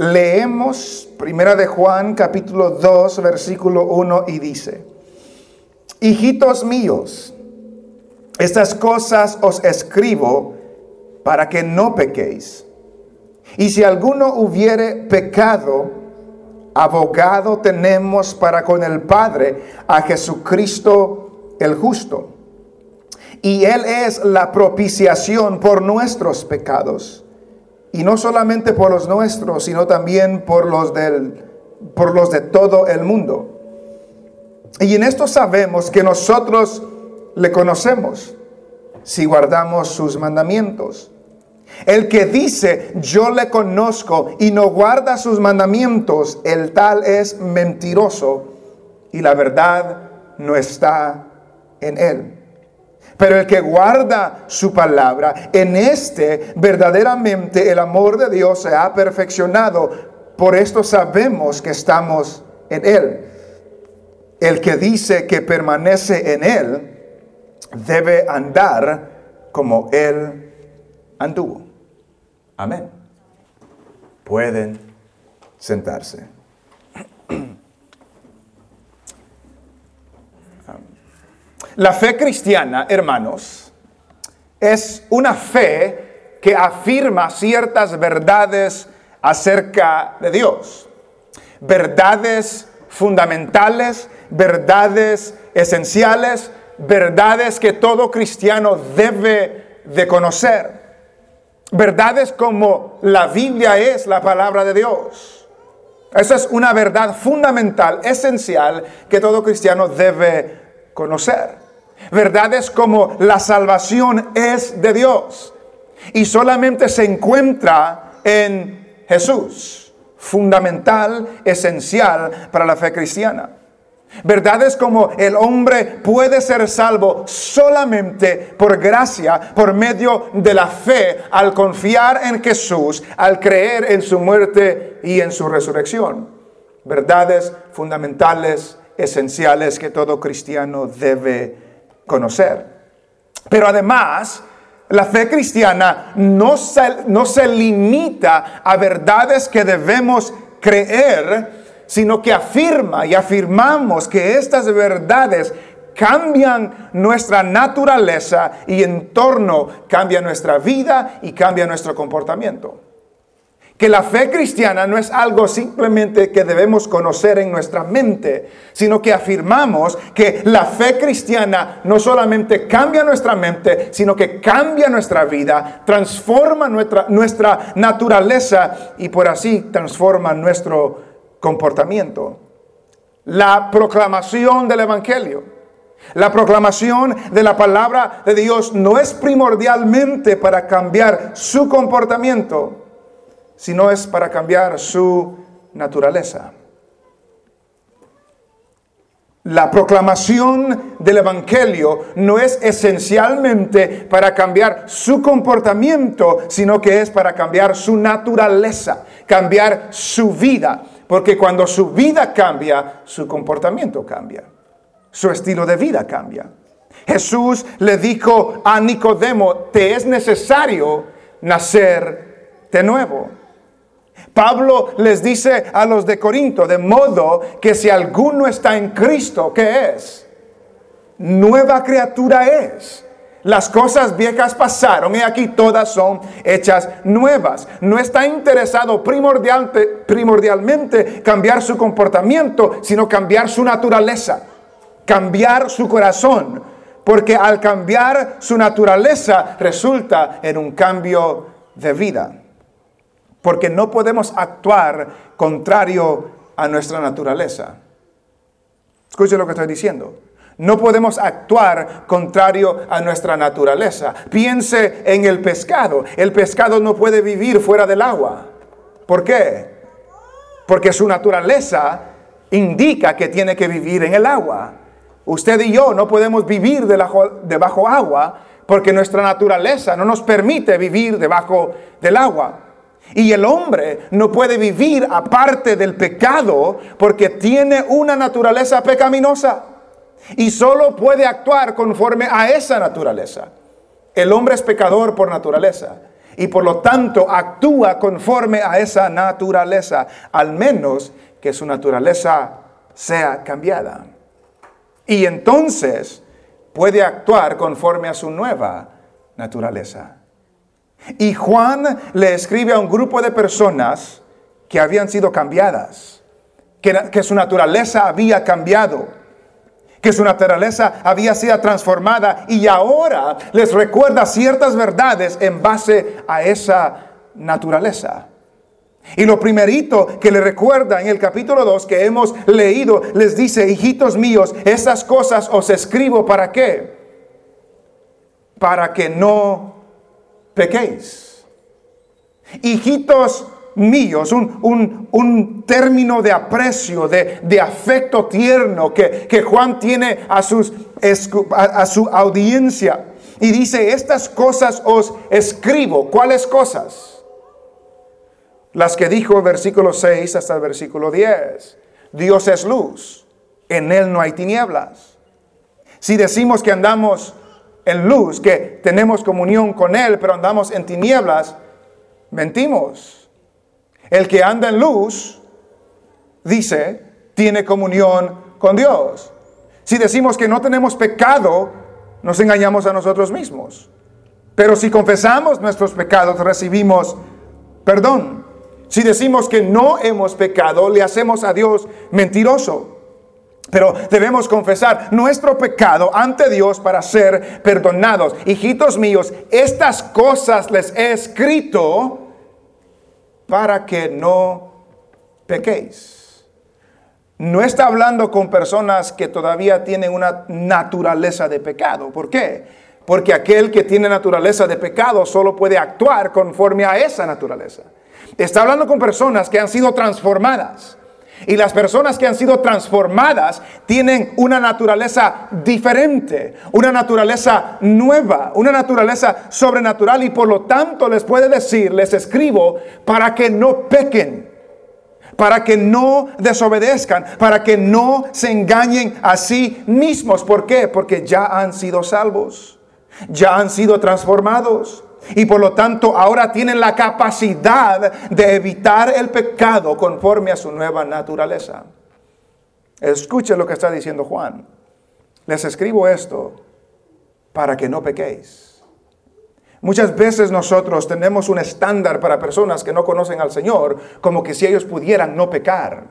Leemos Primera de Juan capítulo 2 versículo 1 y dice, Hijitos míos, estas cosas os escribo para que no pequéis. Y si alguno hubiere pecado, abogado tenemos para con el Padre a Jesucristo el justo. Y Él es la propiciación por nuestros pecados. Y no solamente por los nuestros, sino también por los, del, por los de todo el mundo. Y en esto sabemos que nosotros le conocemos si guardamos sus mandamientos. El que dice, yo le conozco y no guarda sus mandamientos, el tal es mentiroso y la verdad no está en él. Pero el que guarda su palabra, en este verdaderamente el amor de Dios se ha perfeccionado. Por esto sabemos que estamos en él. El que dice que permanece en él debe andar como él anduvo. Amén. Pueden sentarse. La fe cristiana, hermanos, es una fe que afirma ciertas verdades acerca de Dios. Verdades fundamentales, verdades esenciales, verdades que todo cristiano debe de conocer. Verdades como la Biblia es la palabra de Dios. Esa es una verdad fundamental, esencial, que todo cristiano debe conocer. Verdades como la salvación es de Dios y solamente se encuentra en Jesús. Fundamental, esencial para la fe cristiana. Verdades como el hombre puede ser salvo solamente por gracia, por medio de la fe, al confiar en Jesús, al creer en su muerte y en su resurrección. Verdades fundamentales, esenciales que todo cristiano debe conocer. Pero además, la fe cristiana no se, no se limita a verdades que debemos creer, sino que afirma y afirmamos que estas verdades cambian nuestra naturaleza y entorno, cambia nuestra vida y cambia nuestro comportamiento. Que la fe cristiana no es algo simplemente que debemos conocer en nuestra mente, sino que afirmamos que la fe cristiana no solamente cambia nuestra mente, sino que cambia nuestra vida, transforma nuestra, nuestra naturaleza y por así transforma nuestro comportamiento. La proclamación del Evangelio. La proclamación de la palabra de Dios no es primordialmente para cambiar su comportamiento, sino es para cambiar su naturaleza. La proclamación del Evangelio no es esencialmente para cambiar su comportamiento, sino que es para cambiar su naturaleza, cambiar su vida. Porque cuando su vida cambia, su comportamiento cambia. Su estilo de vida cambia. Jesús le dijo a Nicodemo, te es necesario nacer de nuevo. Pablo les dice a los de Corinto, de modo que si alguno está en Cristo, ¿qué es? Nueva criatura es. Las cosas viejas pasaron y aquí todas son hechas nuevas. No está interesado primordialmente, primordialmente cambiar su comportamiento, sino cambiar su naturaleza, cambiar su corazón. Porque al cambiar su naturaleza resulta en un cambio de vida. Porque no podemos actuar contrario a nuestra naturaleza. Escuche lo que estoy diciendo. No podemos actuar contrario a nuestra naturaleza. Piense en el pescado. El pescado no puede vivir fuera del agua. ¿Por qué? Porque su naturaleza indica que tiene que vivir en el agua. Usted y yo no podemos vivir debajo agua porque nuestra naturaleza no nos permite vivir debajo del agua. Y el hombre no puede vivir aparte del pecado porque tiene una naturaleza pecaminosa y solo puede actuar conforme a esa naturaleza. El hombre es pecador por naturaleza. y por lo tanto actúa conforme a esa naturaleza, al menos que su naturaleza sea cambiada. Y entonces puede actuar conforme a su nueva naturaleza. Y Juan le escribe a un grupo de personas que habían sido cambiadas, que, su naturaleza había cambiado, que su naturaleza había sido transformada y ahora les recuerda ciertas verdades en base a esa naturaleza. Y lo primerito que le recuerda en el capítulo 2 que hemos leído, les dice, hijitos míos, esas cosas os escribo para qué? Para que no Hijitos míos, un, término de aprecio, de, afecto tierno que, Juan tiene a, sus, a su audiencia. Y dice, estas cosas os escribo. ¿Cuáles cosas? Las que dijo versículo 6 hasta el versículo 10. Dios es luz, en Él no hay tinieblas. Si decimos que andamos en luz, que tenemos comunión con Él, pero andamos en tinieblas, mentimos. El que anda en luz, dice, tiene comunión con Dios. Si decimos que no tenemos pecado, nos engañamos a nosotros mismos. Pero si confesamos nuestros pecados, recibimos perdón. Si decimos que no hemos pecado, le hacemos a Dios mentiroso. Pero debemos confesar nuestro pecado ante Dios para ser perdonados. Hijitos míos, estas cosas les he escrito para que no pequéis. No está hablando con personas que todavía tienen una naturaleza de pecado. ¿Por qué? Porque aquel que tiene naturaleza de pecado solo puede actuar conforme a esa naturaleza. Está hablando con personas que han sido transformadas y las personas que han sido transformadas tienen una naturaleza diferente, una naturaleza nueva, una naturaleza sobrenatural y por lo tanto les puede decir, les escribo para que no pequen, para que no desobedezcan, para que no se engañen a sí mismos. ¿Por qué? Porque ya han sido salvos, ya han sido transformados y por lo tanto ahora tienen la capacidad de evitar el pecado conforme a su nueva naturaleza. Escuchen lo que está diciendo Juan. Les escribo esto para que no pequéis. Muchas veces nosotros tenemos un estándar para personas que no conocen al Señor, como que si ellos pudieran no pecar.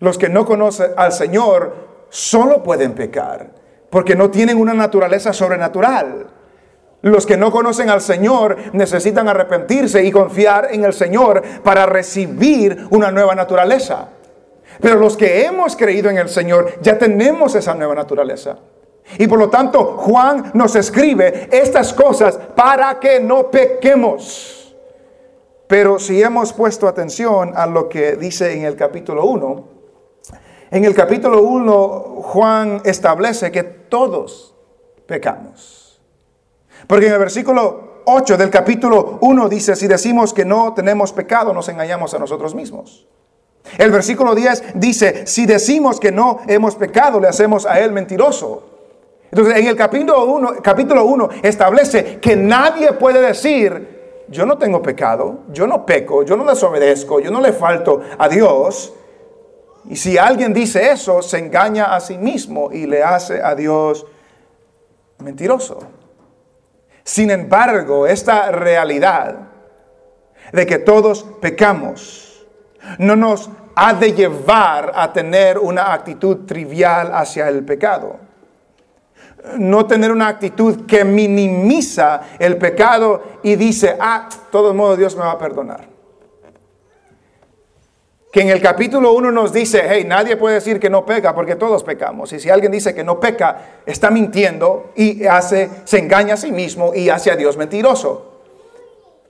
Los que no conocen al Señor solo pueden pecar, porque no tienen una naturaleza sobrenatural. Los que no conocen al Señor necesitan arrepentirse y confiar en el Señor para recibir una nueva naturaleza. Pero los que hemos creído en el Señor ya tenemos esa nueva naturaleza. Y por lo tanto Juan nos escribe estas cosas para que no pequemos. Pero si hemos puesto atención a lo que dice en el capítulo 1, en el capítulo 1 Juan establece que todos pecamos. Porque en el versículo 8 del capítulo 1 dice, si decimos que no tenemos pecado, nos engañamos a nosotros mismos. El versículo 10 dice, si decimos que no hemos pecado, le hacemos a él mentiroso. Entonces, en el capítulo 1, capítulo 1 establece que nadie puede decir, yo no tengo pecado, yo no peco, yo no desobedezco, yo no le falto a Dios. Y si alguien dice eso, se engaña a sí mismo y le hace a Dios mentiroso. Sin embargo, esta realidad de que todos pecamos no nos ha de llevar a tener una actitud trivial hacia el pecado. No tener una actitud que minimiza el pecado y dice, ah, de todo modo Dios me va a perdonar que en el capítulo 1 nos dice, hey, nadie puede decir que no peca porque todos pecamos. Y si alguien dice que no peca, está mintiendo y hace, se engaña a sí mismo y hace a Dios mentiroso.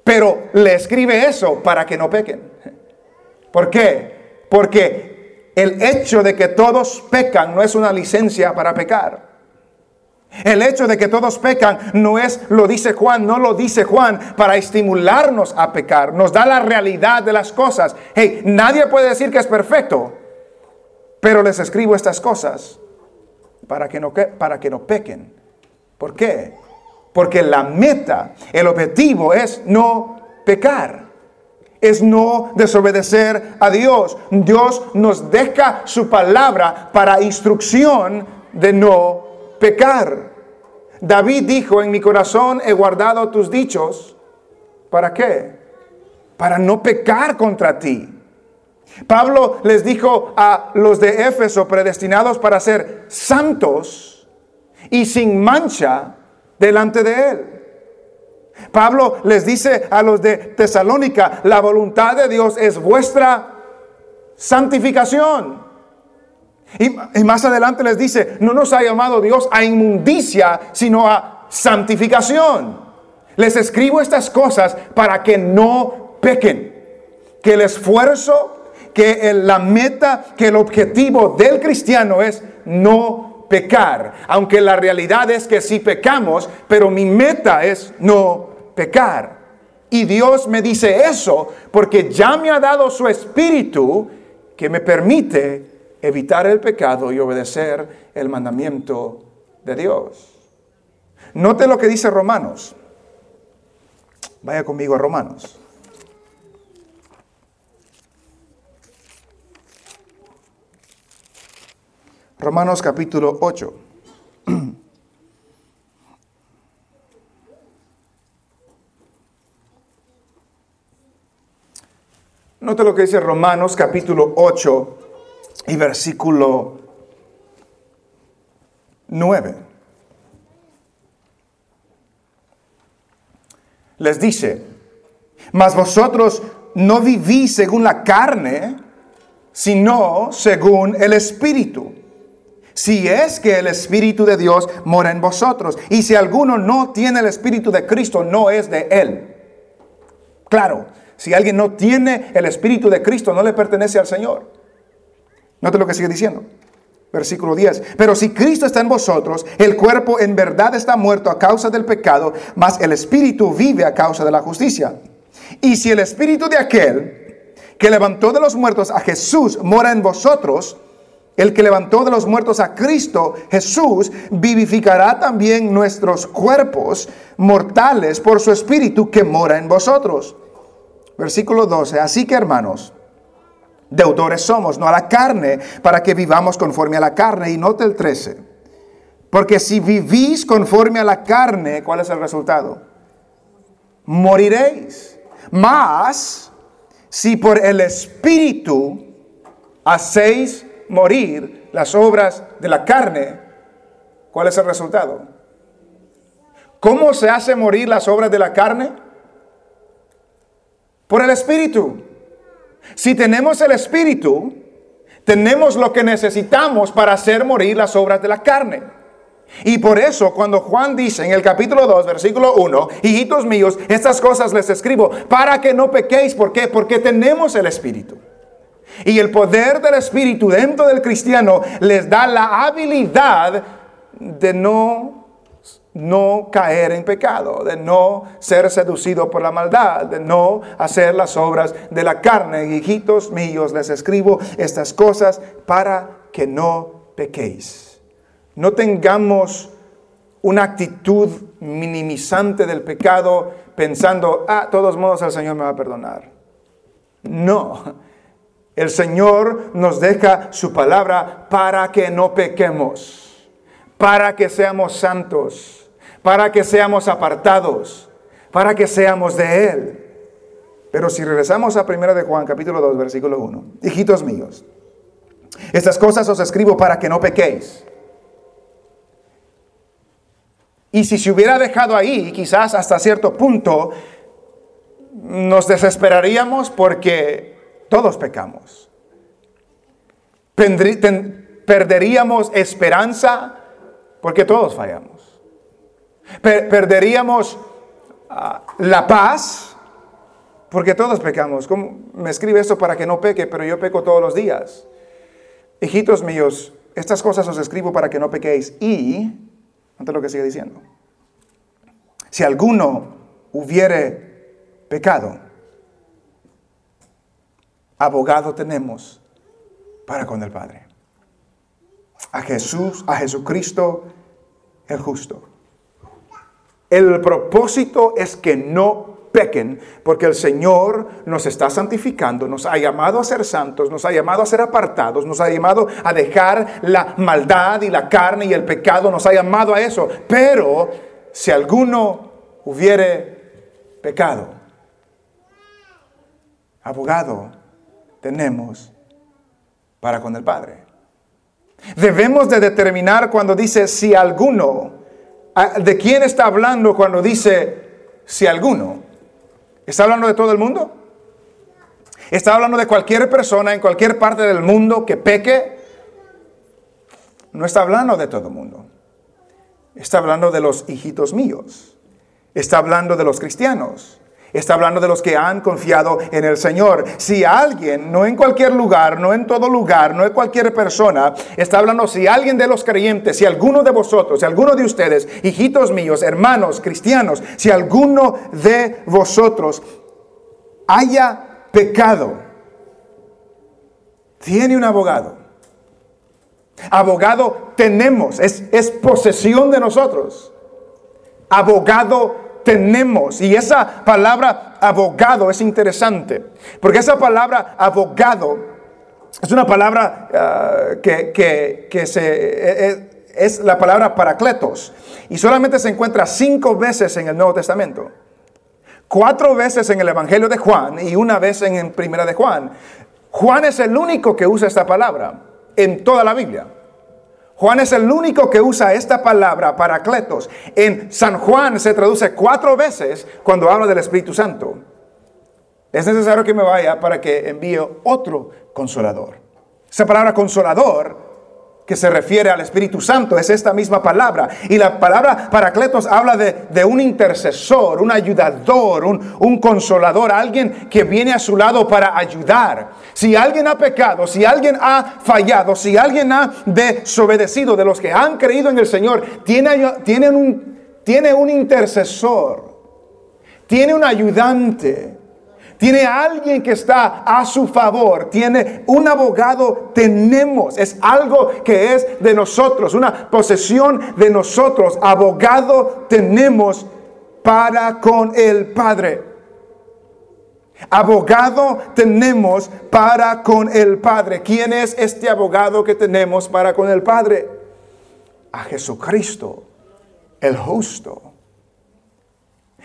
Pero le escribe eso para que no pequen. ¿Por qué? Porque el hecho de que todos pecan no es una licencia para pecar. El hecho de que todos pecan no es, lo dice Juan, no lo dice Juan para estimularnos a pecar. Nos da la realidad de las cosas. Hey, nadie puede decir que es perfecto, pero les escribo estas cosas para que no, para que no pequen. ¿Por qué? Porque la meta, el objetivo es no pecar. Es no desobedecer a Dios. Dios nos deja su palabra para instrucción de no pecar. David dijo, en mi corazón he guardado tus dichos. ¿Para qué? Para no pecar contra ti. Pablo les dijo a los de Éfeso predestinados para ser santos y sin mancha delante de él. Pablo les dice a los de Tesalónica, la voluntad de Dios es vuestra santificación. Y, más adelante les dice, no nos ha llamado Dios a inmundicia, sino a santificación. Les escribo estas cosas para que no pequen. Que el esfuerzo, que la meta, que el objetivo del cristiano es no pecar. Aunque la realidad es que sí pecamos, pero mi meta es no pecar. Y Dios me dice eso porque ya me ha dado su espíritu que me permite evitar el pecado y obedecer el mandamiento de Dios. Note lo que dice Romanos. Vaya conmigo a Romanos. Romanos capítulo 8. Note lo que dice Romanos capítulo 8 y versículo 9. Les dice, mas vosotros no vivís según la carne, sino según el Espíritu. Si es que el Espíritu de Dios mora en vosotros. Y si alguno no tiene el Espíritu de Cristo, no es de Él. Claro, si alguien no tiene el Espíritu de Cristo, no le pertenece al Señor. Note lo que sigue diciendo. Versículo 10. Pero si Cristo está en vosotros, el cuerpo en verdad está muerto a causa del pecado, mas el espíritu vive a causa de la justicia. Y si el espíritu de aquel que levantó de los muertos a Jesús mora en vosotros, el que levantó de los muertos a Cristo, Jesús, vivificará también nuestros cuerpos mortales por su espíritu que mora en vosotros. Versículo 12. Así que hermanos, Deudores somos, no a la carne, para que vivamos conforme a la carne. Y note el 13. Porque si vivís conforme a la carne, ¿cuál es el resultado? Moriréis. Mas, si por el Espíritu hacéis morir las obras de la carne, ¿cuál es el resultado? ¿Cómo se hace morir las obras de la carne? Por el Espíritu. Si tenemos el Espíritu, tenemos lo que necesitamos para hacer morir las obras de la carne. Y por eso cuando Juan dice en el capítulo 2, versículo 1, hijitos míos, estas cosas les escribo para que no pequéis. ¿Por qué? Porque tenemos el Espíritu. Y el poder del Espíritu dentro del cristiano les da la habilidad de no no caer en pecado, de no ser seducido por la maldad, de no hacer las obras de la carne. Hijitos míos, les escribo estas cosas para que no pequéis. No tengamos una actitud minimizante del pecado pensando, ah, todos modos el Señor me va a perdonar. No, el Señor nos deja su palabra para que no pequemos, para que seamos santos para que seamos apartados, para que seamos de Él. Pero si regresamos a 1 de Juan capítulo 2 versículo 1, hijitos míos, estas cosas os escribo para que no pequéis. Y si se hubiera dejado ahí, quizás hasta cierto punto, nos desesperaríamos porque todos pecamos. Perderíamos esperanza porque todos fallamos perderíamos ah, la paz, porque todos pecamos. Me escribe esto para que no peque, pero yo peco todos los días. Hijitos míos, estas cosas os escribo para que no pequéis. Y, ante lo que sigue diciendo, si alguno hubiere pecado, abogado tenemos para con el Padre. A Jesús, a Jesucristo el justo El propósito es que no pequen, porque el Señor nos está santificando, nos ha llamado a ser santos, nos ha llamado a ser apartados, nos ha llamado a dejar la maldad y la carne y el pecado, nos ha llamado a eso. Pero si alguno hubiere pecado, abogado tenemos para con el Padre. Debemos de determinar cuando dice si alguno, ¿de quién está hablando cuando dice si alguno? ¿Está hablando de todo el mundo? ¿Está hablando de cualquier persona en cualquier parte del mundo que peque? No está hablando de todo el mundo. Está hablando de los hijitos míos. Está hablando de los cristianos. Está hablando de los que han confiado en el Señor. Si alguien, no en cualquier lugar, no en todo lugar, no en cualquier persona, está hablando si alguien de los creyentes, si alguno de vosotros, si alguno de ustedes, hijitos míos, hermanos, cristianos, si alguno de vosotros haya pecado, tiene un abogado. Abogado tenemos, es, es posesión de nosotros. Abogado tenemos. Y esa palabra abogado es interesante, porque esa palabra abogado es una palabra ah, que, que, se, e, e, es, la palabra paracletos, y solamente se encuentra cinco veces en el Nuevo Testamento. Cuatro veces en el Evangelio de Juan y una vez en Primera de Juan. Juan es el único que usa esta palabra en toda la Biblia. Juan es el único que usa esta palabra paracletos. En San Juan se traduce cuatro veces cuando habla del Espíritu Santo. Es necesario que me vaya para que envíe otro consolador. Esa palabra consolador que se refiere al Espíritu Santo es esta misma palabra. Y la palabra paracletos habla de, un intercesor, un ayudador, un, un, consolador, alguien que viene a su lado para ayudar. Si alguien ha pecado, si alguien ha fallado, si alguien ha desobedecido de los que han creído en el Señor, tiene, un, tiene un intercesor, tiene un ayudante tiene alguien que está a su favor, tiene un abogado, tenemos, es algo que es de nosotros, una posesión de nosotros, abogado tenemos para con el Padre. Abogado tenemos para con el Padre. ¿Quién es este abogado que tenemos para con el Padre? A Jesucristo, el justo.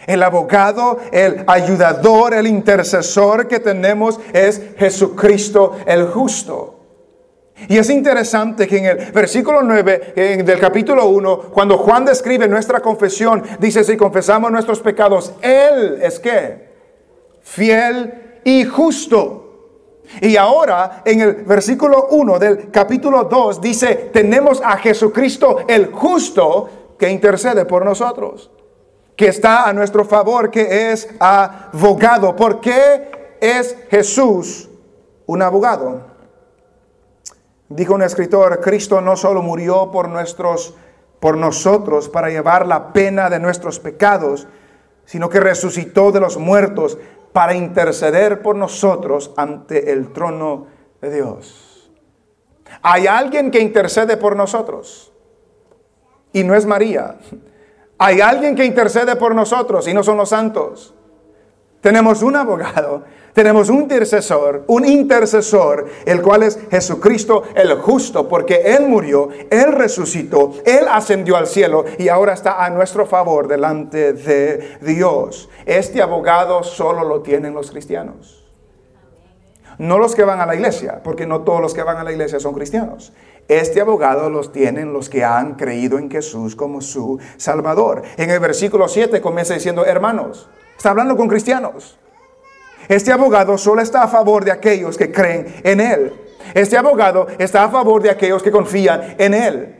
El abogado, el ayudador, el intercesor que tenemos es Jesucristo el justo. Y es interesante que en el versículo 9 del capítulo 1, cuando Juan describe nuestra confesión, dice, si confesamos nuestros pecados, Él es que fiel y justo. Y ahora en el versículo 1 del capítulo 2 dice, tenemos a Jesucristo el justo que intercede por nosotros que está a nuestro favor, que es abogado. ¿Por qué es Jesús un abogado? Dijo un escritor, Cristo no solo murió por nuestros por nosotros para llevar la pena de nuestros pecados, sino que resucitó de los muertos para interceder por nosotros ante el trono de Dios. Hay alguien que intercede por nosotros y no es María. Hay alguien que intercede por nosotros y no son los santos. Tenemos un abogado, tenemos un intercesor, un intercesor, el cual es Jesucristo el justo, porque Él murió, Él resucitó, Él ascendió al cielo y ahora está a nuestro favor delante de Dios. Este abogado solo lo tienen los cristianos. No los que van a la iglesia, porque no todos los que van a la iglesia son cristianos. Este abogado los tienen los que han creído en Jesús como su Salvador. En el versículo 7 comienza diciendo, hermanos, está hablando con cristianos. Este abogado solo está a favor de aquellos que creen en Él. Este abogado está a favor de aquellos que confían en Él.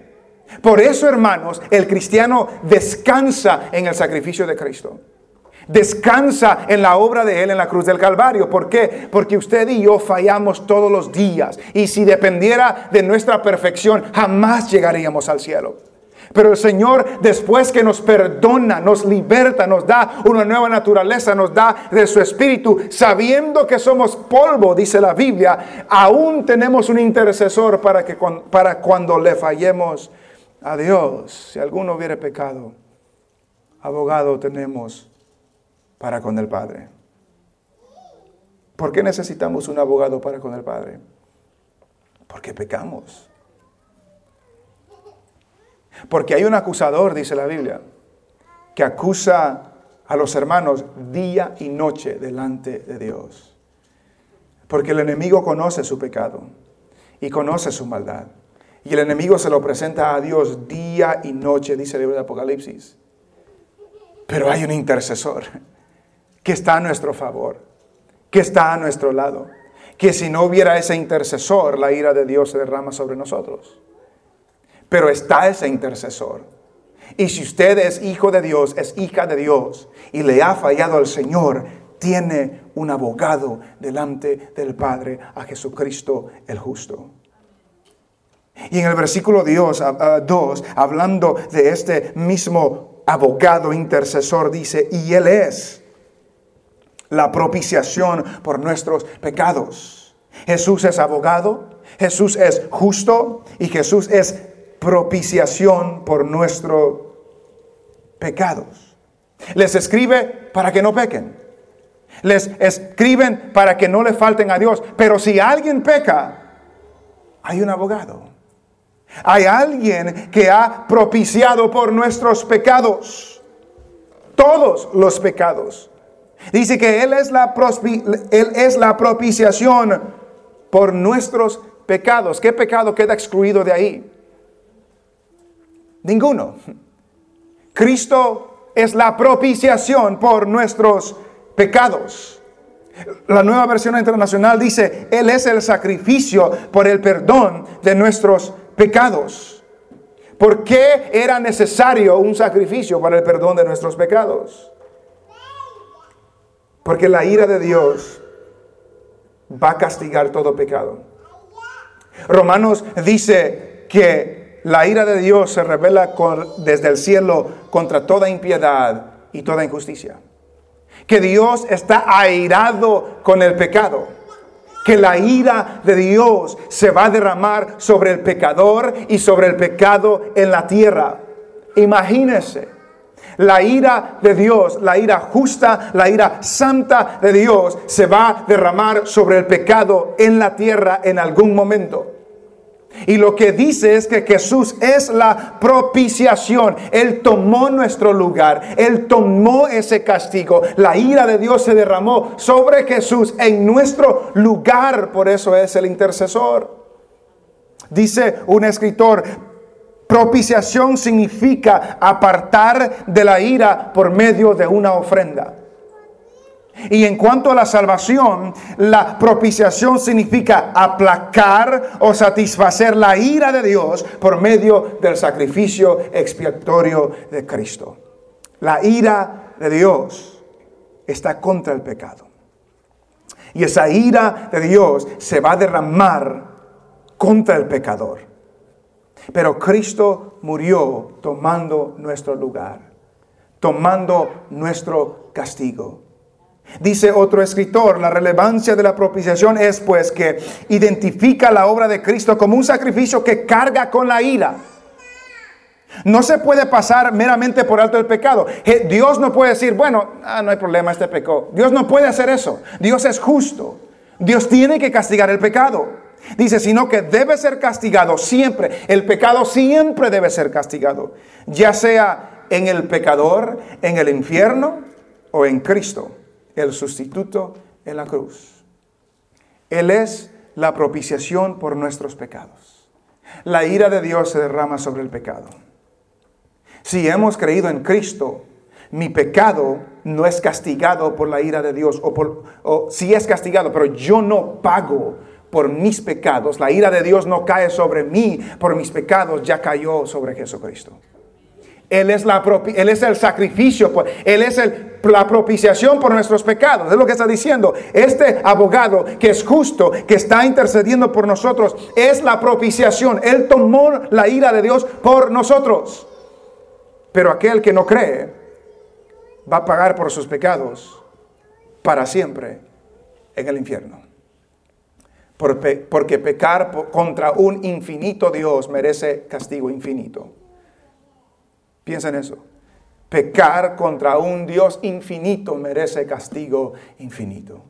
Por eso, hermanos, el cristiano descansa en el sacrificio de Cristo. Descansa en la obra de Él en la cruz del Calvario. ¿Por qué? Porque usted y yo fallamos todos los días. Y si dependiera de nuestra perfección, jamás llegaríamos al cielo. Pero el Señor, después que nos perdona, nos liberta, nos da una nueva naturaleza, nos da de su espíritu, sabiendo que somos polvo, dice la Biblia, aún tenemos un intercesor para, que, para cuando le fallemos a Dios, si alguno hubiera pecado abogado tenemos para con el Padre? ¿Por qué necesitamos un abogado para con el Padre? Porque pecamos. Porque hay un acusador, dice la Biblia, que acusa a los hermanos día y noche delante de Dios. Porque el enemigo conoce su pecado y conoce su maldad. Y el enemigo se lo presenta a Dios día y noche, dice el libro de Apocalipsis. Pero hay un intercesor que está a nuestro favor, que está a nuestro lado. Que si no hubiera ese intercesor, la ira de Dios se derrama sobre nosotros. Pero está ese intercesor. Y si usted es hijo de Dios, es hija de Dios, y le ha fallado al Señor, tiene un abogado delante del Padre, a Jesucristo el justo. Y en el versículo 2, hablando de este mismo abogado intercesor, dice, y Él es la propiciación por nuestros pecados. Jesús es abogado, Jesús es justo y Jesús es propiciación por nuestros pecados. Les escribe para que no pequen. Les escriben para que no le falten a Dios. Pero si alguien peca, hay un abogado. Hay alguien que ha propiciado por nuestros pecados. Todos los pecados. Dice que Él es la, él es la propiciación por nuestros pecados. ¿Qué pecado queda excluido de ahí? Ninguno. Cristo es la propiciación por nuestros pecados. La nueva versión internacional dice, Él es el sacrificio por el perdón de nuestros pecados. ¿Por qué era necesario un sacrificio para el perdón de nuestros pecados? Porque la ira de Dios va a castigar todo pecado. Romanos dice que la ira de Dios se revela desde el cielo contra toda impiedad y toda injusticia. Que Dios está airado con el pecado. Que la ira de Dios se va a derramar sobre el pecador y sobre el pecado en la tierra. Imagínese la ira de Dios, la ira justa, la ira santa de Dios se va a derramar sobre el pecado en la tierra en algún momento. Y lo que dice es que Jesús es la propiciación. Él tomó nuestro lugar. Él tomó ese castigo. La ira de Dios se derramó sobre Jesús en nuestro lugar. Por eso es el intercesor. Dice un escritor, Propiciación significa apartar de la ira por medio de una ofrenda. Y en cuanto a la salvación, la propiciación significa aplacar o satisfacer la ira de Dios por medio del sacrificio expiatorio de Cristo. La ira de Dios está contra el pecado. Y esa ira de Dios se va a derramar contra el pecador. Pero Cristo murió tomando nuestro lugar, tomando nuestro castigo. Dice otro escritor, la relevancia de la propiciación es pues que identifica la obra de Cristo como un sacrificio que carga con la ira. No se puede pasar meramente por alto el pecado. Dios no puede decir, bueno, ah, no hay problema, este pecado. Dios no puede hacer eso. Dios es justo. Dios tiene que castigar el pecado. Dice, sino que debe ser castigado siempre. El pecado siempre debe ser castigado, ya sea en el pecador, en el infierno o en Cristo, el sustituto en la cruz. Él es la propiciación por nuestros pecados. La ira de Dios se derrama sobre el pecado. Si hemos creído en Cristo, mi pecado no es castigado por la ira de Dios, o, por, o si es castigado, pero yo no pago por mis pecados. La ira de Dios no cae sobre mí por mis pecados, ya cayó sobre Jesucristo. Él es, el sacrificio, Él es la propiciación por nuestros pecados. Es lo que está diciendo. Este abogado que es justo, que está intercediendo por nosotros, es la propiciación. Él tomó la ira de Dios por nosotros. Pero aquel que no cree va a pagar por sus pecados para siempre en el infierno porque pecar contra un infinito Dios merece castigo infinito. Piensa en eso. Pecar contra un Dios infinito merece castigo infinito.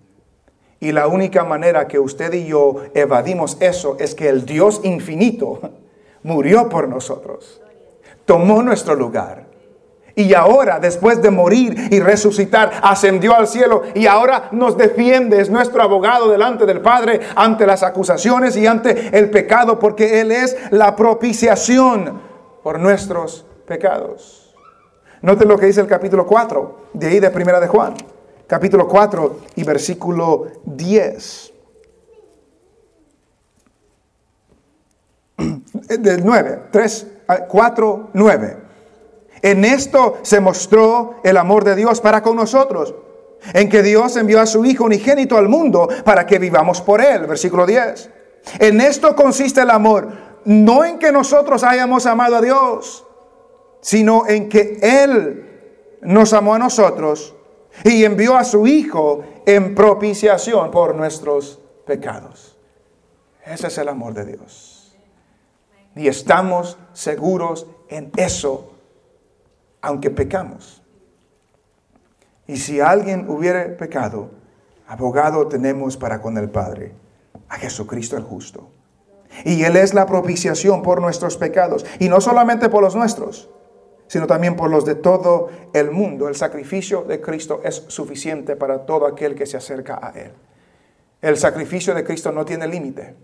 Y la única manera que usted y yo evadimos eso es que el Dios infinito murió por nosotros, tomó nuestro lugar. Y ahora, después de morir y resucitar, ascendió al cielo y ahora nos defiende, es nuestro abogado delante del Padre ante las acusaciones y ante el pecado, porque Él es la propiciación por nuestros pecados. Note lo que dice el capítulo 4, de ahí de Primera de Juan capítulo 4 y versículo 10. Del 9, 3, 4, 9. En esto se mostró el amor de Dios para con nosotros, en que Dios envió a su Hijo unigénito al mundo para que vivamos por Él. Versículo 10. En esto consiste el amor, no en que nosotros hayamos amado a Dios, sino en que Él nos amó a nosotros y envió a su Hijo en propiciación por nuestros pecados. Ese es el amor de Dios. Y estamos seguros en eso, aunque pecamos. Y si alguien hubiere pecado, abogado tenemos para con el Padre, a Jesucristo el justo. Y Él es la propiciación por nuestros pecados, y no solamente por los nuestros, sino también por los de todo el mundo. El sacrificio de Cristo es suficiente para todo aquel que se acerca a Él. El sacrificio de Cristo no tiene límite.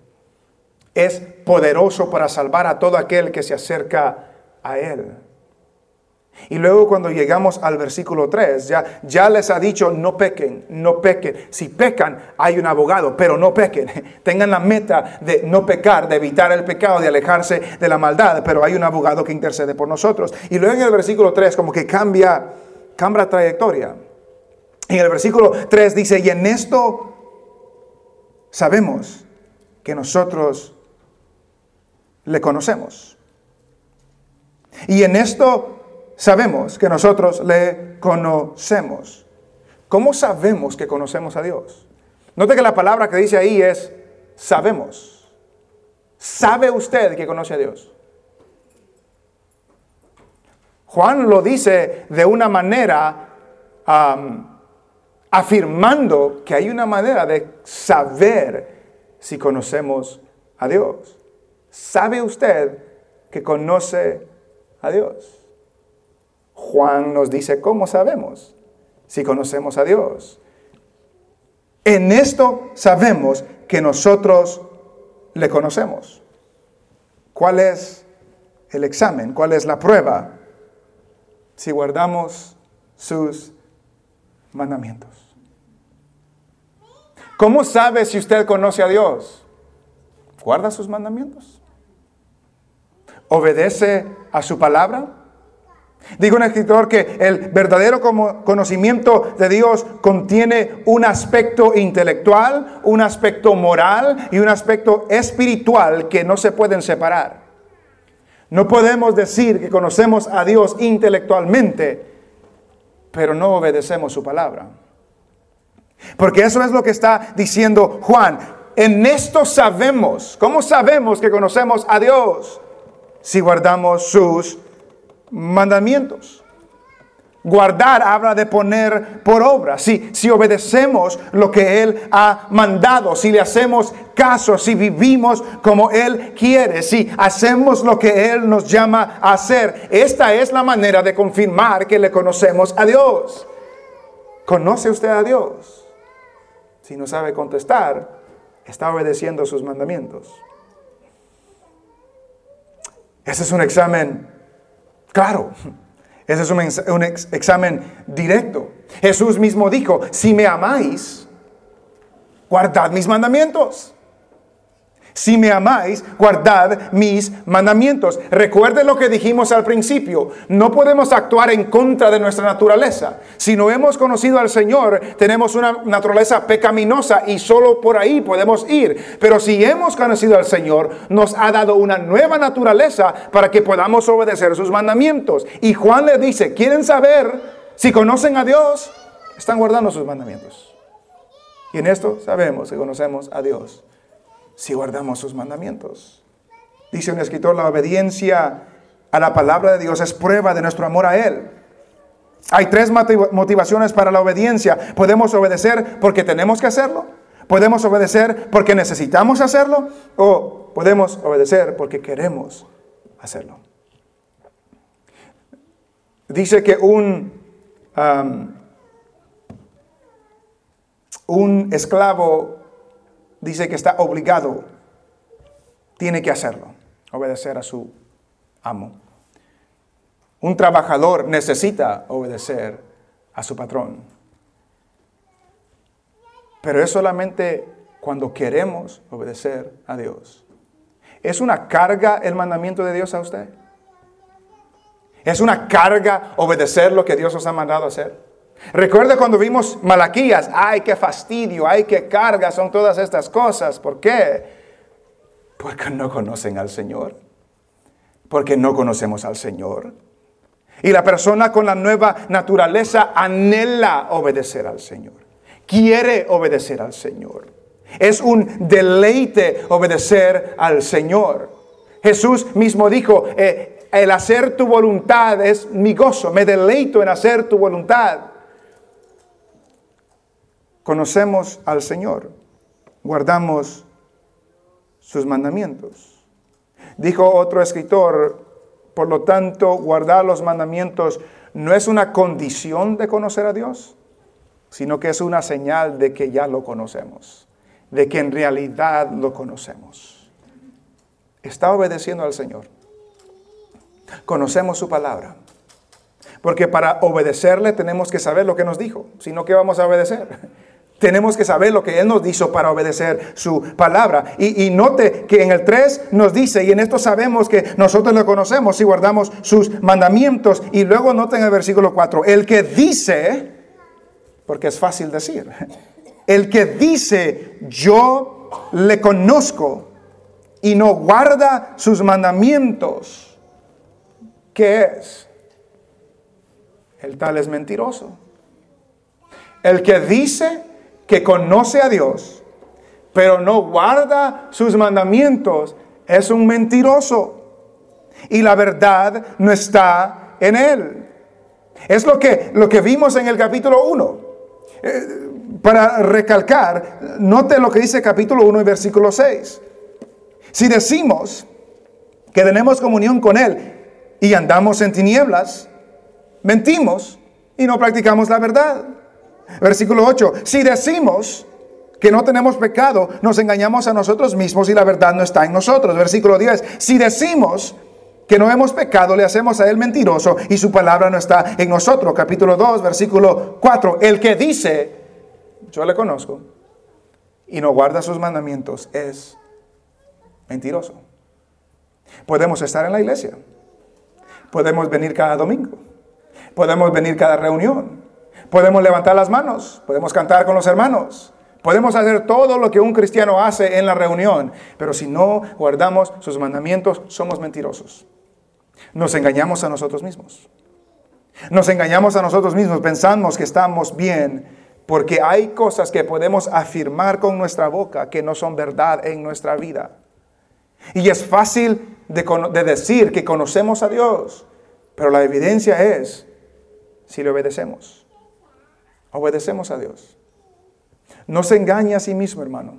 Es poderoso para salvar a todo aquel que se acerca a Él. Y luego cuando llegamos al versículo 3, ya, ya les ha dicho, no pequen, no pequen. Si pecan, hay un abogado, pero no pequen. Tengan la meta de no pecar, de evitar el pecado, de alejarse de la maldad, pero hay un abogado que intercede por nosotros. Y luego en el versículo 3 como que cambia, cambia trayectoria. En el versículo 3 dice, y en esto sabemos que nosotros le conocemos. Y en esto sabemos que nosotros le conocemos. ¿Cómo sabemos que conocemos a Dios? Note que la palabra que dice ahí es sabemos. ¿Sabe usted que conoce a Dios? Juan lo dice de una manera afirmando que hay una manera de saber si conocemos a Dios. ¿Sabe usted que conoce a Dios? Juan nos dice cómo sabemos si conocemos a Dios. En esto sabemos que nosotros le conocemos. ¿Cuál es el examen? ¿Cuál es la prueba? Si guardamos sus mandamientos. ¿Cómo sabe si usted conoce a Dios? ¿Guarda sus mandamientos? ¿Obedece a su palabra? Dijo un escritor que el verdadero conocimiento de Dios contiene un aspecto intelectual, un aspecto moral y un aspecto espiritual que no se pueden separar. No podemos decir que conocemos a Dios intelectualmente, pero no obedecemos su palabra. Porque eso es lo que está diciendo Juan. En esto sabemos, ¿cómo sabemos que conocemos a Dios? Si guardamos sus mandamientos. Guardar habla de poner por obra. Si, si obedecemos lo que Él ha mandado, si le hacemos caso, si vivimos como Él quiere, si hacemos lo que Él nos llama a hacer, esta es la manera de confirmar que le conocemos a Dios. ¿Conoce usted a Dios? Si no sabe contestar, está obedeciendo sus mandamientos. Ese es un examen Claro, ese es un, examen directo. Jesús mismo dijo, si me amáis, guardad mis mandamientos. Si me amáis, guardad mis mandamientos. Recuerde lo que dijimos al principio. No podemos actuar en contra de nuestra naturaleza. Si no hemos conocido al Señor, tenemos una naturaleza pecaminosa y solo por ahí podemos ir. Pero si hemos conocido al Señor, nos ha dado una nueva naturaleza para que podamos obedecer sus mandamientos. Y Juan le dice, ¿quieren saber si conocen a Dios? Están guardando sus mandamientos. Y en esto sabemos que conocemos a Dios si guardamos sus mandamientos. Dice un escritor, la obediencia a la palabra de Dios es prueba de nuestro amor a Él. Hay tres motivaciones para la obediencia. Podemos obedecer porque tenemos que hacerlo. Podemos obedecer porque necesitamos hacerlo. O podemos obedecer porque queremos hacerlo. Dice que un, un esclavo dice que está obligado, tiene que hacerlo, obedecer a su amo. Un trabajador necesita obedecer a su patrón. Pero es solamente cuando queremos obedecer a Dios. ¿Es una carga el mandamiento de Dios a usted? ¿Es una carga obedecer lo que Dios os ha mandado hacer? Recuerda cuando vimos Malaquías, ay, qué fastidio, ay, qué carga son todas estas cosas. ¿Por qué? Porque no conocen al Señor. Porque no conocemos al Señor. Y la persona con la nueva naturaleza anhela obedecer al Señor. Quiere obedecer al Señor. Es un deleite obedecer al Señor. Jesús mismo dijo, eh, el hacer tu voluntad es mi gozo, me deleito en hacer tu voluntad. Conocemos al Señor, guardamos sus mandamientos. Dijo otro escritor, por lo tanto, guardar los mandamientos no es una condición de conocer a Dios, sino que es una señal de que ya lo conocemos, de que en realidad lo conocemos. Está obedeciendo al Señor. Conocemos su palabra. Porque para obedecerle tenemos que saber lo que nos dijo, sino que vamos a obedecer. Tenemos que saber lo que Él nos hizo para obedecer su palabra. Y, note que en el 3 nos dice, y en esto sabemos que nosotros lo conocemos y guardamos sus mandamientos. Y luego note en el versículo 4, el que dice, porque es fácil decir, el que dice, yo le conozco y no guarda sus mandamientos, ¿qué es? El tal es mentiroso. El que dice, que conoce a Dios, pero no guarda sus mandamientos, es un mentiroso. Y la verdad no está en él. Es lo que, lo que vimos en el capítulo 1. Eh, para recalcar, note lo que dice capítulo 1 y versículo 6. Si decimos que tenemos comunión con Él y andamos en tinieblas, mentimos y no practicamos la verdad. Versículo 8, si decimos que no tenemos pecado, nos engañamos a nosotros mismos y la verdad no está en nosotros. Versículo 10, si decimos que no hemos pecado, le hacemos a él mentiroso y su palabra no está en nosotros. Capítulo 2, versículo 4, el que dice, yo le conozco y no guarda sus mandamientos es mentiroso. Podemos estar en la iglesia, podemos venir cada domingo, podemos venir cada reunión, Podemos levantar las manos, podemos cantar con los hermanos, podemos hacer todo lo que un cristiano hace en la reunión, pero si no guardamos sus mandamientos, somos mentirosos. Nos engañamos a nosotros mismos. Nos engañamos a nosotros mismos, pensamos que estamos bien, porque hay cosas que podemos afirmar con nuestra boca que no son verdad en nuestra vida. Y es fácil de, de decir que conocemos a Dios, pero la evidencia es si le obedecemos. Obedecemos a Dios. No se engañe a sí mismo, hermano.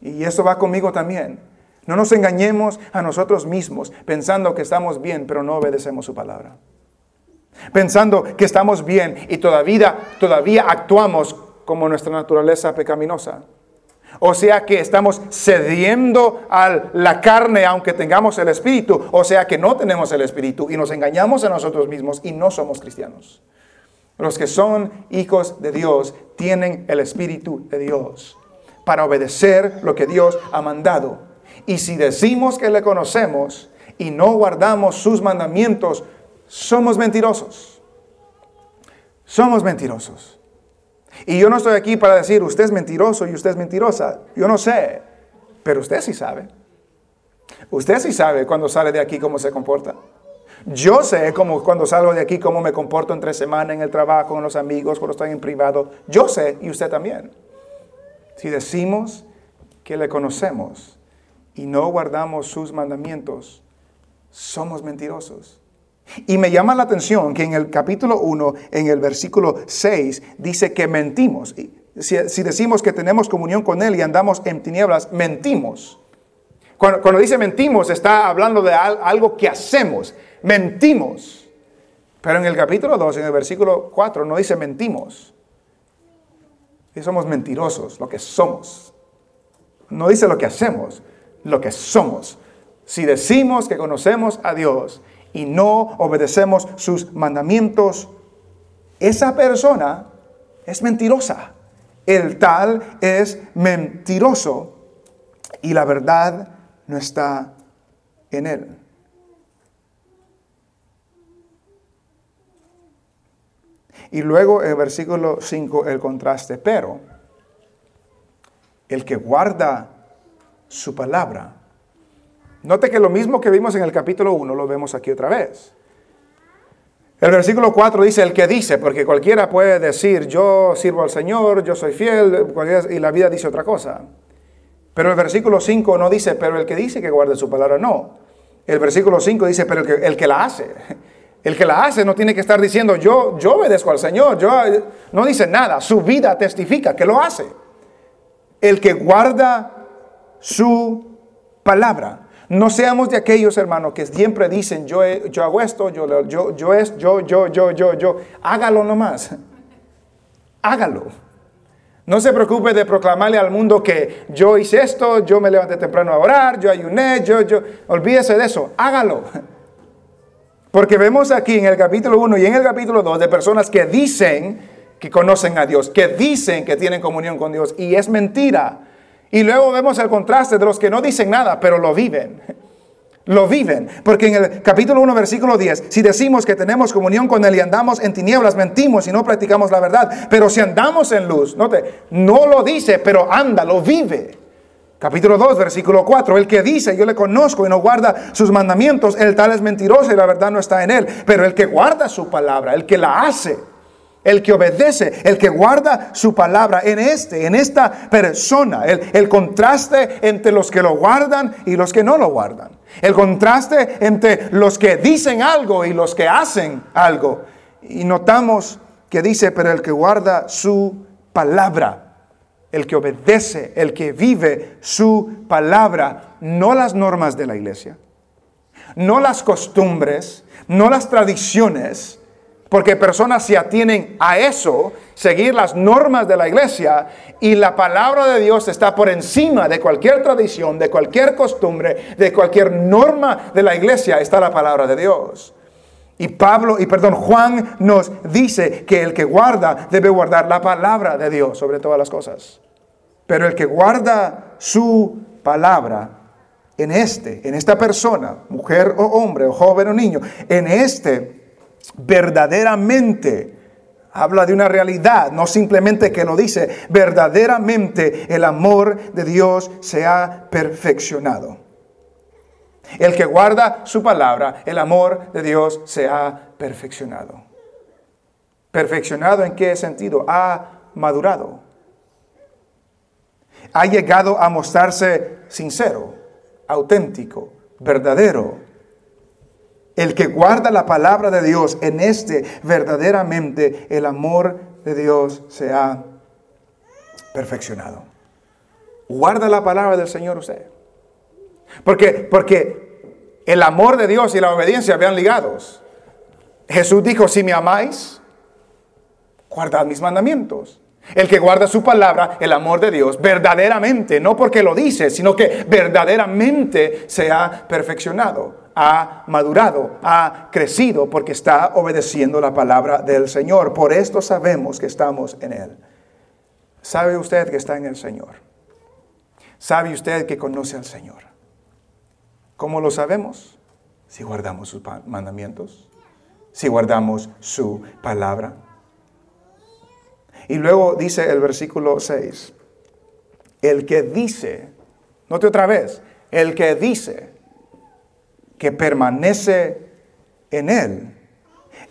Y eso va conmigo también. No nos engañemos a nosotros mismos pensando que estamos bien, pero no obedecemos su palabra. Pensando que estamos bien y todavía, todavía actuamos como nuestra naturaleza pecaminosa. O sea que estamos cediendo a la carne aunque tengamos el espíritu. O sea que no tenemos el espíritu y nos engañamos a nosotros mismos y no somos cristianos. Los que son hijos de Dios tienen el Espíritu de Dios para obedecer lo que Dios ha mandado. Y si decimos que le conocemos y no guardamos sus mandamientos, somos mentirosos. Somos mentirosos. Y yo no estoy aquí para decir, usted es mentiroso y usted es mentirosa. Yo no sé, pero usted sí sabe. Usted sí sabe cuando sale de aquí cómo se comporta. Yo sé cómo cuando salgo de aquí cómo me comporto entre semana en el trabajo, con los amigos, cuando estoy en privado. Yo sé y usted también. Si decimos que le conocemos y no guardamos sus mandamientos, somos mentirosos Y me llama la atención que en el capítulo 1, en el versículo 6, dice que mentimos. Si, si, decimos que tenemos comunión con Él y andamos en tinieblas, mentimos. Cuando, cuando dice mentimos, está hablando de algo que hacemos. Mentimos. Pero en el capítulo 2, en el versículo 4, no dice mentimos. Y somos mentirosos, lo que somos. No dice lo que hacemos, lo que somos. Si decimos que conocemos a Dios y no obedecemos sus mandamientos, esa persona es mentirosa. El tal es mentiroso y la verdad no está en él. Y luego el versículo 5 el contraste, pero el que guarda su palabra. Note que lo mismo que vimos en el capítulo 1 lo vemos aquí otra vez. El versículo 4 dice el que dice, porque cualquiera puede decir yo sirvo al Señor, yo soy fiel, y la vida dice otra cosa. Pero el versículo 5 no dice, pero el que dice que guarde su palabra, no. El versículo 5 dice, pero el que, el que la hace. El que la hace no tiene que estar diciendo, yo, yo obedezco al Señor. Yo, no dice nada, su vida testifica que lo hace. El que guarda su palabra. No seamos de aquellos hermanos que siempre dicen, yo, yo hago esto, yo, yo, yo es, yo, yo, yo, yo, yo. Hágalo nomás. Hágalo. No se preocupe de proclamarle al mundo que yo hice esto, yo me levanté temprano a orar, yo ayuné, yo, yo. Olvídese de eso. Hágalo. Porque vemos aquí en el capítulo 1 y en el capítulo 2 de personas que dicen que conocen a Dios, que dicen que tienen comunión con Dios y es mentira. Y luego vemos el contraste de los que no dicen nada, pero lo viven. Lo viven. Porque en el capítulo 1, versículo 10, si decimos que tenemos comunión con Él y andamos en tinieblas, mentimos y no practicamos la verdad. Pero si andamos en luz, note, no lo dice, pero anda, lo vive. Capítulo 2, versículo 4. El que dice, yo le conozco y no guarda sus mandamientos, el tal es mentiroso y la verdad no está en él. Pero el que guarda su palabra, el que la hace, el que obedece, el que guarda su palabra en este, en esta persona, el, el contraste entre los que lo guardan y los que no lo guardan. El contraste entre los que dicen algo y los que hacen algo. Y notamos que dice, pero el que guarda su palabra el que obedece, el que vive su palabra, no las normas de la iglesia, no las costumbres, no las tradiciones, porque personas se atienen a eso, seguir las normas de la iglesia, y la palabra de Dios está por encima de cualquier tradición, de cualquier costumbre, de cualquier norma de la iglesia, está la palabra de Dios. Y Pablo, y perdón, Juan nos dice que el que guarda debe guardar la palabra de Dios sobre todas las cosas. Pero el que guarda su palabra en este, en esta persona, mujer o hombre, o joven o niño, en este verdaderamente habla de una realidad, no simplemente que lo dice, verdaderamente el amor de Dios se ha perfeccionado. El que guarda su palabra, el amor de Dios se ha perfeccionado. ¿Perfeccionado en qué sentido? Ha madurado ha llegado a mostrarse sincero, auténtico, verdadero. El que guarda la palabra de Dios en este, verdaderamente el amor de Dios se ha perfeccionado. Guarda la palabra del Señor usted. Porque, porque el amor de Dios y la obediencia vean ligados. Jesús dijo, si me amáis, guardad mis mandamientos. El que guarda su palabra, el amor de Dios, verdaderamente, no porque lo dice, sino que verdaderamente se ha perfeccionado, ha madurado, ha crecido, porque está obedeciendo la palabra del Señor. Por esto sabemos que estamos en Él. ¿Sabe usted que está en el Señor? ¿Sabe usted que conoce al Señor? ¿Cómo lo sabemos? Si guardamos sus mandamientos, si guardamos su palabra. Y luego dice el versículo 6, el que dice, note otra vez, el que dice que permanece en él,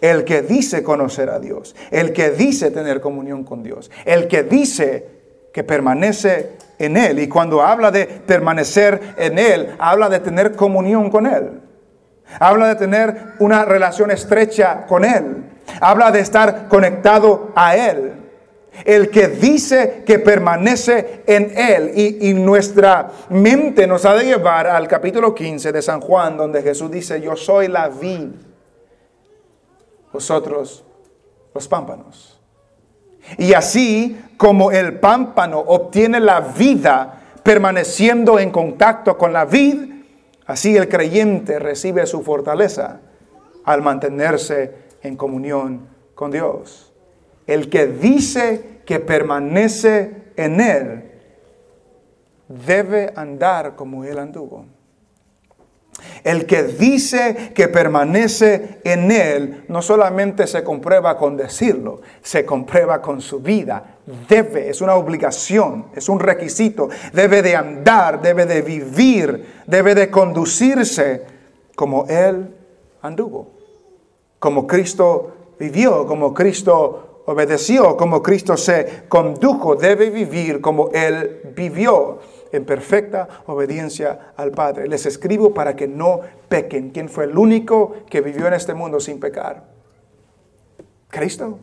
el que dice conocer a Dios, el que dice tener comunión con Dios, el que dice que permanece en Él. Y cuando habla de permanecer en Él, habla de tener comunión con Él. Habla de tener una relación estrecha con Él. Habla de estar conectado a Él. El que dice que permanece en Él. Y, nuestra mente nos ha de llevar al capítulo 15 de San Juan, donde Jesús dice, yo soy la vid. Vosotros los pámpanos. Y así como el pámpano obtiene la vida permaneciendo en contacto con la vid, así el creyente recibe su fortaleza al mantenerse en comunión con Dios. El que dice que permanece en Él debe andar como Él anduvo. El que dice que permanece en Él no solamente se comprueba con decirlo, se comprueba con su vida. Debe, es una obligación, es un requisito. Debe de andar, debe de vivir, debe de conducirse como Él anduvo. Como Cristo vivió, como Cristo obedeció, como Cristo se condujo. Debe vivir como Él vivió en perfecta obediencia al Padre. Les escribo para que no pequen. ¿Quién fue el único que vivió en este mundo sin pecar? Cristo.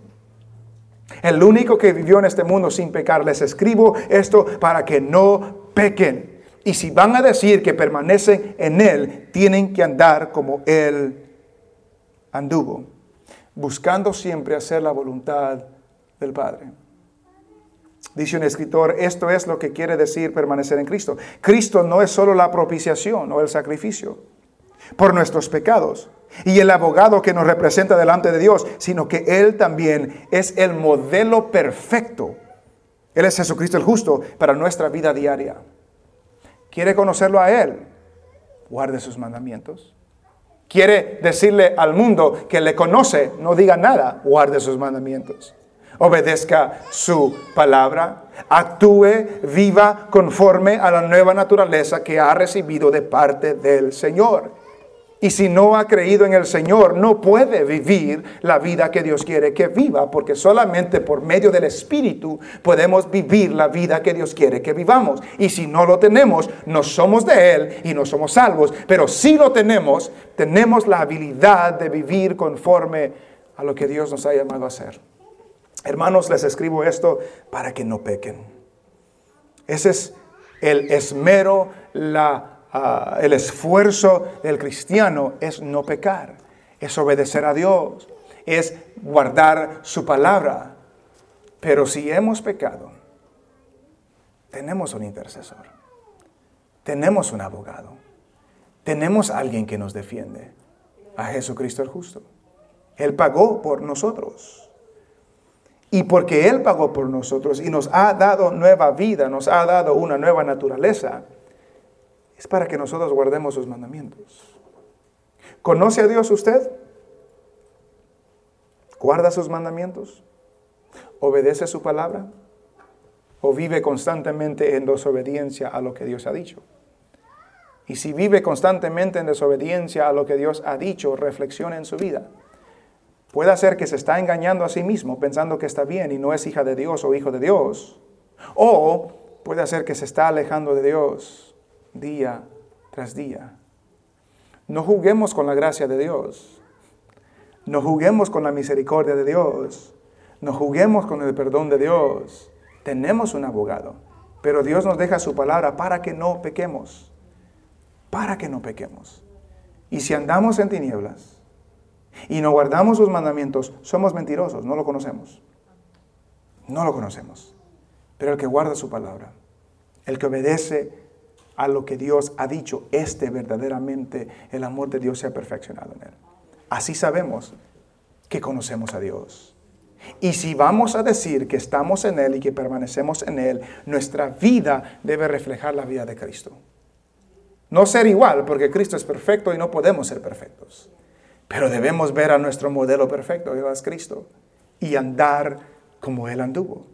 El único que vivió en este mundo sin pecar. Les escribo esto para que no pequen. Y si van a decir que permanecen en Él, tienen que andar como Él anduvo, buscando siempre hacer la voluntad del Padre. Dice un escritor, esto es lo que quiere decir permanecer en Cristo. Cristo no es solo la propiciación o el sacrificio por nuestros pecados y el abogado que nos representa delante de Dios, sino que Él también es el modelo perfecto. Él es Jesucristo el justo para nuestra vida diaria. ¿Quiere conocerlo a Él? Guarde sus mandamientos. ¿Quiere decirle al mundo que le conoce? No diga nada, guarde sus mandamientos obedezca su palabra, actúe, viva conforme a la nueva naturaleza que ha recibido de parte del Señor. Y si no ha creído en el Señor, no puede vivir la vida que Dios quiere que viva, porque solamente por medio del Espíritu podemos vivir la vida que Dios quiere que vivamos. Y si no lo tenemos, no somos de Él y no somos salvos. Pero si lo tenemos, tenemos la habilidad de vivir conforme a lo que Dios nos ha llamado a hacer. Hermanos, les escribo esto para que no pequen. Ese es el esmero, ah, el esfuerzo del cristiano es no pecar, es obedecer a Dios, es guardar su palabra. Pero si hemos pecado, tenemos un intercesor, tenemos un abogado, tenemos alguien que nos defiende, a Jesucristo el justo. Él pagó por nosotros. Y porque Él pagó por nosotros y nos ha dado nueva vida, nos ha dado una nueva naturaleza, es para que nosotros guardemos sus mandamientos. ¿Conoce a Dios usted? ¿Guarda sus mandamientos? ¿Obedece su palabra? ¿O vive constantemente en desobediencia a lo que Dios ha dicho? Y si vive constantemente en desobediencia a lo que Dios ha dicho, reflexione en su vida. Puede ser que se está engañando a sí mismo pensando que está bien y no es hija de Dios o hijo de Dios. O puede ser que se está alejando de Dios día tras día. No juguemos con la gracia de Dios. No juguemos con la misericordia de Dios. No juguemos con el perdón de Dios. Tenemos un abogado, pero Dios nos deja su palabra para que no pequemos. Para que no pequemos. Y si andamos en tinieblas, y no guardamos sus mandamientos, somos mentirosos, no lo conocemos. No lo conocemos. Pero el que guarda su palabra, el que obedece a lo que Dios ha dicho, este verdaderamente el amor de Dios se ha perfeccionado en él. Así sabemos que conocemos a Dios. Y si vamos a decir que estamos en Él y que permanecemos en Él, nuestra vida debe reflejar la vida de Cristo. No ser igual, porque Cristo es perfecto y no podemos ser perfectos. Pero debemos ver a nuestro modelo perfecto, que es Cristo, y andar como Él anduvo.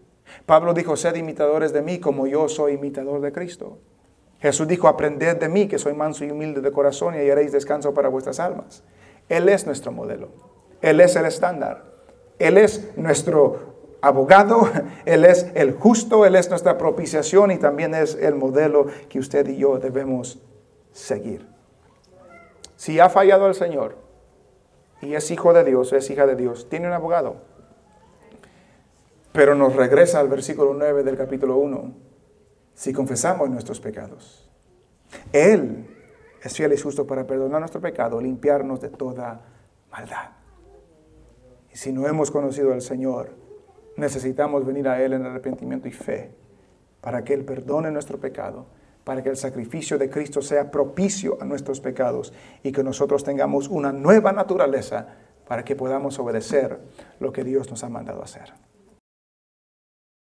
Pablo dijo, sed imitadores de mí como yo soy imitador de Cristo. Jesús dijo, aprended de mí que soy manso y humilde de corazón y haréis descanso para vuestras almas. Él es nuestro modelo. Él es el estándar. Él es nuestro abogado, Él es el justo, Él es nuestra propiciación y también es el modelo que usted y yo debemos seguir. si ha fallado al Señor y es hijo de Dios, es hija de Dios, tiene un abogado. Pero nos regresa al versículo 9 del capítulo 1, si confesamos nuestros pecados. Él es fiel y justo para perdonar nuestro pecado, limpiarnos de toda maldad. Y si no hemos conocido al Señor, necesitamos venir a Él en arrepentimiento y fe para que Él perdone nuestro pecado, para que el sacrificio de Cristo sea propicio a nuestros pecados y que nosotros tengamos una nueva naturaleza para que podamos obedecer lo que Dios nos ha mandado hacer.